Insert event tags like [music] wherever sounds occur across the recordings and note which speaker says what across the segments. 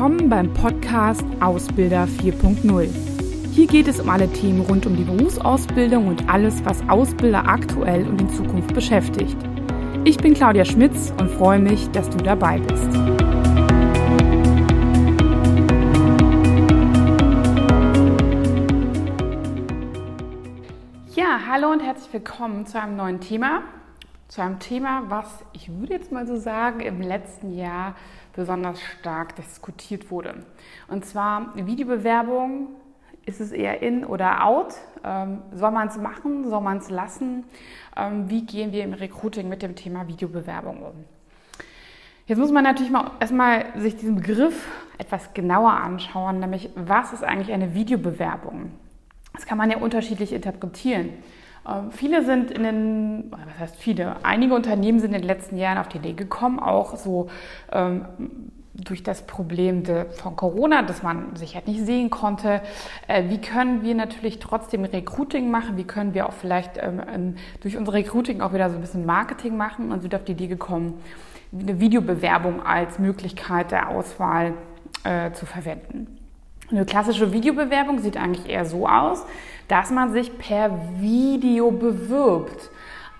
Speaker 1: willkommen beim Podcast Ausbilder 4.0. Hier geht es um alle Themen rund um die Berufsausbildung und alles, was Ausbilder aktuell und in Zukunft beschäftigt. Ich bin Claudia Schmitz und freue mich, dass du dabei bist. Ja, hallo und herzlich willkommen zu einem neuen Thema. Zu einem Thema, was ich würde jetzt mal so sagen, im letzten Jahr besonders stark diskutiert wurde. Und zwar Videobewerbung, ist es eher in oder out? Ähm, soll man es machen? Soll man es lassen? Ähm, wie gehen wir im Recruiting mit dem Thema Videobewerbung um? Jetzt muss man natürlich mal erstmal sich diesen Begriff etwas genauer anschauen, nämlich was ist eigentlich eine Videobewerbung? Das kann man ja unterschiedlich interpretieren. Ähm, viele sind in den, was heißt viele, einige Unternehmen sind in den letzten Jahren auf die Idee gekommen, auch so ähm, durch das Problem de, von Corona, dass man sich halt nicht sehen konnte. Äh, wie können wir natürlich trotzdem Recruiting machen? Wie können wir auch vielleicht ähm, durch unser Recruiting auch wieder so ein bisschen Marketing machen? Und sind auf die Idee gekommen, eine Videobewerbung als Möglichkeit der Auswahl äh, zu verwenden. Eine klassische Videobewerbung sieht eigentlich eher so aus, dass man sich per Video bewirbt.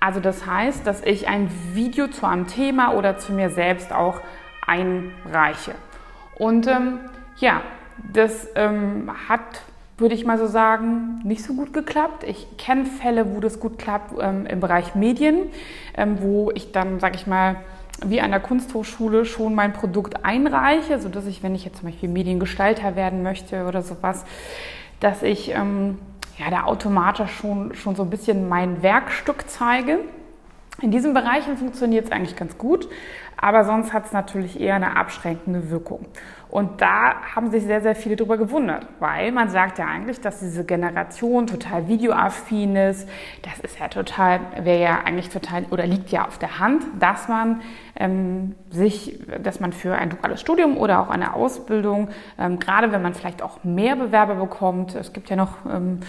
Speaker 1: Also das heißt, dass ich ein Video zu einem Thema oder zu mir selbst auch einreiche. Und ähm, ja, das ähm, hat, würde ich mal so sagen, nicht so gut geklappt. Ich kenne Fälle, wo das gut klappt ähm, im Bereich Medien, ähm, wo ich dann, sage ich mal, wie an der Kunsthochschule schon mein Produkt einreiche, sodass ich, wenn ich jetzt zum Beispiel Mediengestalter werden möchte oder sowas, dass ich ähm, ja, da automatisch schon, schon so ein bisschen mein Werkstück zeige. In diesen Bereichen funktioniert es eigentlich ganz gut, aber sonst hat es natürlich eher eine abschränkende Wirkung. Und da haben sich sehr, sehr viele darüber gewundert, weil man sagt ja eigentlich, dass diese Generation total videoaffin ist. Das ist ja total, wäre ja eigentlich total oder liegt ja auf der Hand, dass man ähm, sich, dass man für ein duales Studium oder auch eine Ausbildung, ähm, gerade wenn man vielleicht auch mehr Bewerber bekommt, es gibt ja noch ähm,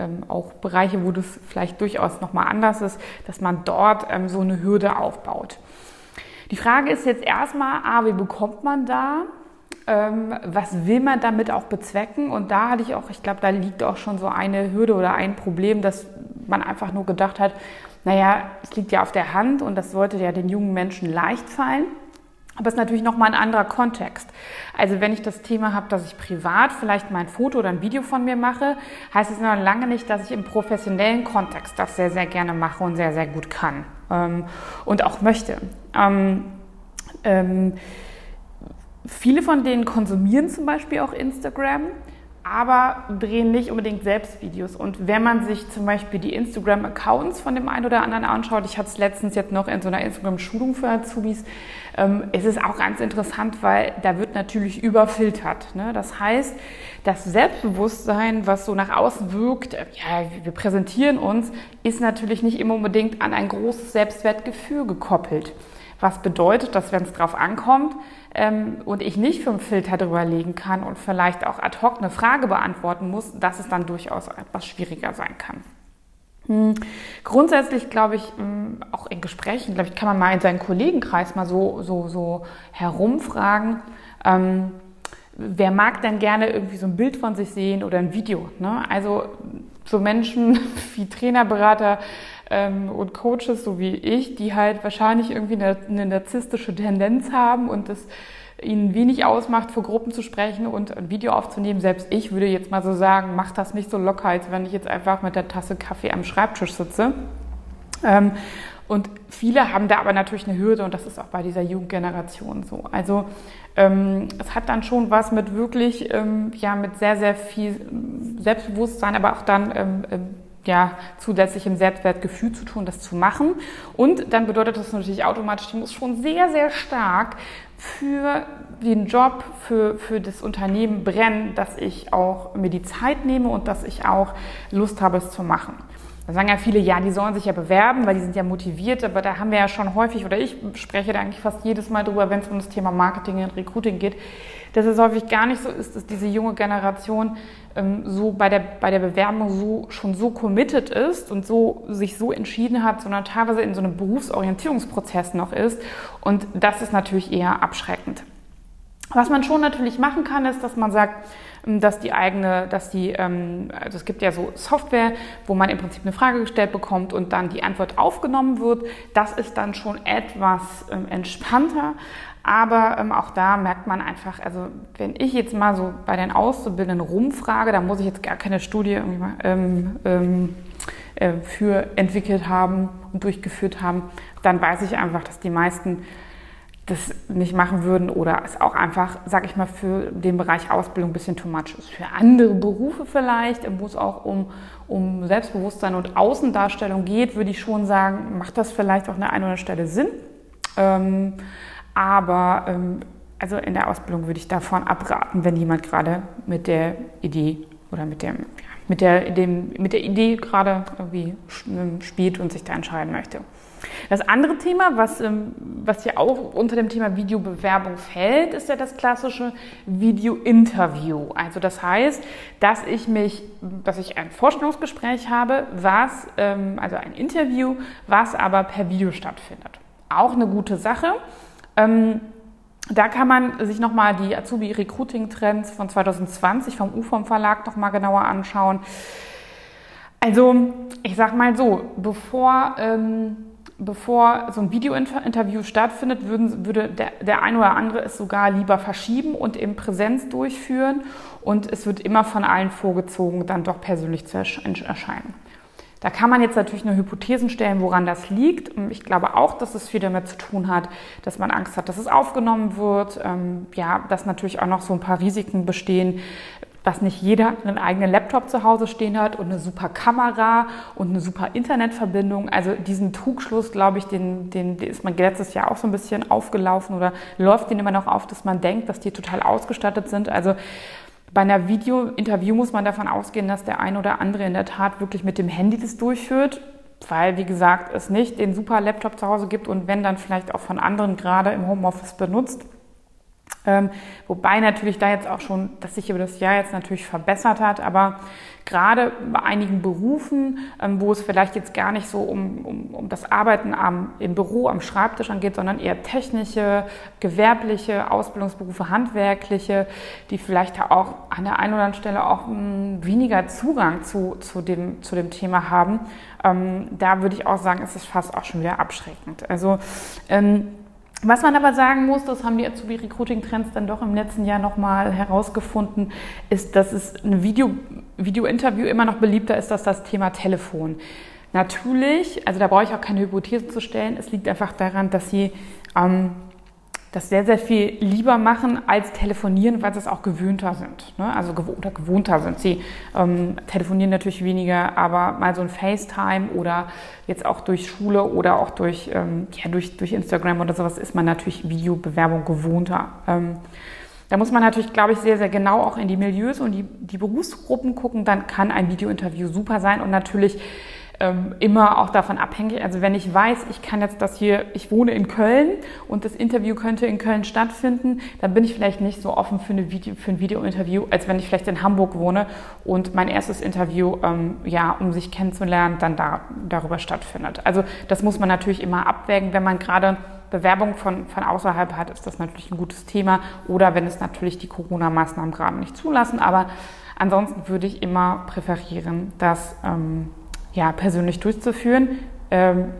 Speaker 1: ähm, auch Bereiche, wo das vielleicht durchaus nochmal anders ist, dass man dort ähm, so eine Hürde aufbaut. Die Frage ist jetzt erstmal, ah, wie bekommt man da? Ähm, was will man damit auch bezwecken? Und da hatte ich auch, ich glaube, da liegt auch schon so eine Hürde oder ein Problem, dass man einfach nur gedacht hat, naja, es liegt ja auf der Hand und das sollte ja den jungen Menschen leicht fallen. Aber es ist natürlich nochmal ein anderer Kontext. Also wenn ich das Thema habe, dass ich privat vielleicht mal ein Foto oder ein Video von mir mache, heißt es noch lange nicht, dass ich im professionellen Kontext das sehr, sehr gerne mache und sehr, sehr gut kann ähm, und auch möchte. Ähm, ähm, viele von denen konsumieren zum Beispiel auch Instagram aber drehen nicht unbedingt selbst Videos. Und wenn man sich zum Beispiel die Instagram-Accounts von dem einen oder anderen anschaut, ich hatte es letztens jetzt noch in so einer Instagram-Schulung für Azubis, ähm, es ist auch ganz interessant, weil da wird natürlich überfiltert. Ne? Das heißt, das Selbstbewusstsein, was so nach außen wirkt, äh, ja, wir präsentieren uns, ist natürlich nicht immer unbedingt an ein großes Selbstwertgefühl gekoppelt. Was bedeutet, dass wenn es drauf ankommt ähm, und ich nicht fünf Filter drüber legen kann und vielleicht auch ad hoc eine Frage beantworten muss, dass es dann durchaus etwas schwieriger sein kann. Hm. Grundsätzlich glaube ich, hm, auch in Gesprächen, glaube ich, kann man mal in seinen Kollegenkreis mal so, so, so herumfragen. Ähm, wer mag denn gerne irgendwie so ein Bild von sich sehen oder ein Video? Ne? Also so Menschen [laughs] wie Trainerberater ähm, und Coaches, so wie ich, die halt wahrscheinlich irgendwie eine, eine narzisstische Tendenz haben und das ihnen wenig ausmacht, vor Gruppen zu sprechen und ein Video aufzunehmen. Selbst ich würde jetzt mal so sagen, mach das nicht so locker, als wenn ich jetzt einfach mit der Tasse Kaffee am Schreibtisch sitze. Ähm, und viele haben da aber natürlich eine Hürde und das ist auch bei dieser Jugendgeneration so. Also ähm, es hat dann schon was mit wirklich, ähm, ja, mit sehr, sehr viel Selbstbewusstsein, aber auch dann ähm, ähm ja, zusätzlichem Selbstwertgefühl zu tun, das zu machen. Und dann bedeutet das natürlich automatisch, ich muss schon sehr, sehr stark für den Job, für, für das Unternehmen brennen, dass ich auch mir die Zeit nehme und dass ich auch Lust habe, es zu machen. Da sagen ja viele, ja, die sollen sich ja bewerben, weil die sind ja motiviert, aber da haben wir ja schon häufig, oder ich spreche da eigentlich fast jedes Mal drüber, wenn es um das Thema Marketing und Recruiting geht, dass es häufig gar nicht so ist, dass diese junge Generation ähm, so bei der, bei der Bewerbung so, schon so committed ist und so, sich so entschieden hat, sondern teilweise in so einem Berufsorientierungsprozess noch ist. Und das ist natürlich eher abschreckend. Was man schon natürlich machen kann, ist, dass man sagt, ähm, dass die eigene, dass die, ähm, also es gibt ja so Software, wo man im Prinzip eine Frage gestellt bekommt und dann die Antwort aufgenommen wird. Das ist dann schon etwas ähm, entspannter. Aber ähm, auch da merkt man einfach, also wenn ich jetzt mal so bei den Auszubildenden rumfrage, da muss ich jetzt gar keine Studie mal, ähm, ähm, äh, für entwickelt haben und durchgeführt haben, dann weiß ich einfach, dass die meisten das nicht machen würden oder es auch einfach, sag ich mal, für den Bereich Ausbildung ein bisschen too much ist. Für andere Berufe vielleicht, wo es auch um, um Selbstbewusstsein und Außendarstellung geht, würde ich schon sagen, macht das vielleicht auch an der einen oder anderen Stelle Sinn. Ähm, aber ähm, also in der Ausbildung würde ich davon abraten, wenn jemand gerade mit der Idee oder mit dem, mit der, dem, mit der Idee gerade irgendwie spielt und sich da entscheiden möchte. Das andere Thema, was, ähm, was ja auch unter dem Thema Videobewerbung fällt, ist ja das klassische Video-Interview. Also das heißt, dass ich mich, dass ich ein Vorstellungsgespräch habe, was, ähm, also ein Interview, was aber per Video stattfindet. Auch eine gute Sache. Ähm, da kann man sich nochmal die Azubi-Recruiting-Trends von 2020 vom UFOM Verlag nochmal genauer anschauen. Also, ich sag mal so, bevor bevor so ein Videointerview stattfindet, würden, würde der, der ein oder andere es sogar lieber verschieben und in Präsenz durchführen. Und es wird immer von allen vorgezogen, dann doch persönlich zu erscheinen. Da kann man jetzt natürlich nur Hypothesen stellen, woran das liegt. Ich glaube auch, dass es viel damit zu tun hat, dass man Angst hat, dass es aufgenommen wird. Ähm, ja, dass natürlich auch noch so ein paar Risiken bestehen, dass nicht jeder einen eigenen Laptop zu Hause stehen hat und eine super Kamera und eine super Internetverbindung. Also diesen Trugschluss, glaube ich, den, den, den ist man letztes Jahr auch so ein bisschen aufgelaufen oder läuft den immer noch auf, dass man denkt, dass die total ausgestattet sind. Also bei einer Video-Interview muss man davon ausgehen, dass der ein oder andere in der Tat wirklich mit dem Handy das durchführt, weil, wie gesagt, es nicht den super Laptop zu Hause gibt und wenn dann vielleicht auch von anderen gerade im Homeoffice benutzt. Ähm, wobei natürlich da jetzt auch schon das sich über das Jahr jetzt natürlich verbessert hat, aber gerade bei einigen Berufen, ähm, wo es vielleicht jetzt gar nicht so um, um, um das Arbeiten am, im Büro, am Schreibtisch angeht, sondern eher technische, gewerbliche Ausbildungsberufe, handwerkliche, die vielleicht auch an der einen oder anderen Stelle auch mh, hm, weniger Zugang zu, zu, dem, zu dem Thema haben, ähm, da würde ich auch sagen, ist es fast auch schon wieder abschreckend. Also ähm, was man aber sagen muss, das haben die Azubi Recruiting Trends dann doch im letzten Jahr nochmal herausgefunden, ist, dass es ein Video, Video-Interview immer noch beliebter ist als das Thema Telefon. Natürlich, also da brauche ich auch keine Hypothese zu stellen, es liegt einfach daran, dass sie ähm, das sehr, sehr viel lieber machen als telefonieren, weil sie es auch gewöhnter sind. Ne? Also gew oder gewohnter sind. Sie ähm, telefonieren natürlich weniger, aber mal so ein FaceTime oder jetzt auch durch Schule oder auch durch, ähm, ja, durch, durch Instagram oder sowas ist man natürlich Videobewerbung gewohnter. Ähm, da muss man natürlich, glaube ich, sehr, sehr genau auch in die Milieus und die, die Berufsgruppen gucken. Dann kann ein Videointerview super sein und natürlich ähm, immer auch davon abhängig. Also wenn ich weiß, ich kann jetzt das hier, ich wohne in Köln und das Interview könnte in Köln stattfinden, dann bin ich vielleicht nicht so offen für, eine Video, für ein Videointerview, als wenn ich vielleicht in Hamburg wohne und mein erstes Interview, ähm, ja, um sich kennenzulernen, dann da, darüber stattfindet. Also das muss man natürlich immer abwägen, wenn man gerade Bewerbung von, von außerhalb hat, ist das natürlich ein gutes Thema. Oder wenn es natürlich die Corona-Maßnahmen gerade nicht zulassen. Aber ansonsten würde ich immer präferieren, dass ähm, ja, persönlich durchzuführen. Ähm,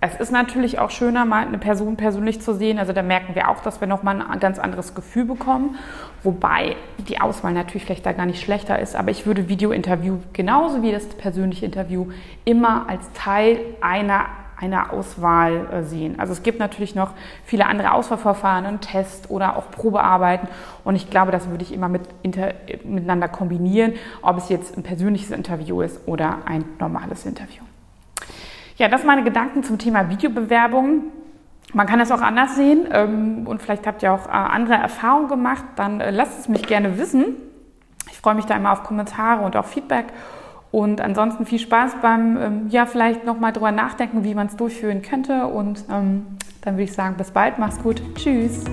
Speaker 1: es ist natürlich auch schöner, mal eine Person persönlich zu sehen. Also da merken wir auch, dass wir nochmal ein ganz anderes Gefühl bekommen. Wobei die Auswahl natürlich vielleicht da gar nicht schlechter ist. Aber ich würde Video-Interview genauso wie das persönliche Interview immer als Teil einer einer Auswahl äh, sehen. Also es gibt natürlich noch viele andere Auswahlverfahren, einen Test oder auch Probearbeiten. Und ich glaube, das würde ich immer mit, inter, miteinander kombinieren, ob es jetzt ein persönliches Interview ist oder ein normales Interview. Ja, das sind meine Gedanken zum Thema Videobewerbung. Man kann es auch anders sehen ähm, und vielleicht habt ihr auch äh, andere Erfahrungen gemacht. Dann äh, lasst es mich gerne wissen. Ich freue mich da immer auf Kommentare und auf Feedback. Und ansonsten viel Spaß beim, ähm, ja, vielleicht nochmal drüber nachdenken, wie man es durchführen könnte. Und ähm, dann würde ich sagen, bis bald, mach's gut, tschüss.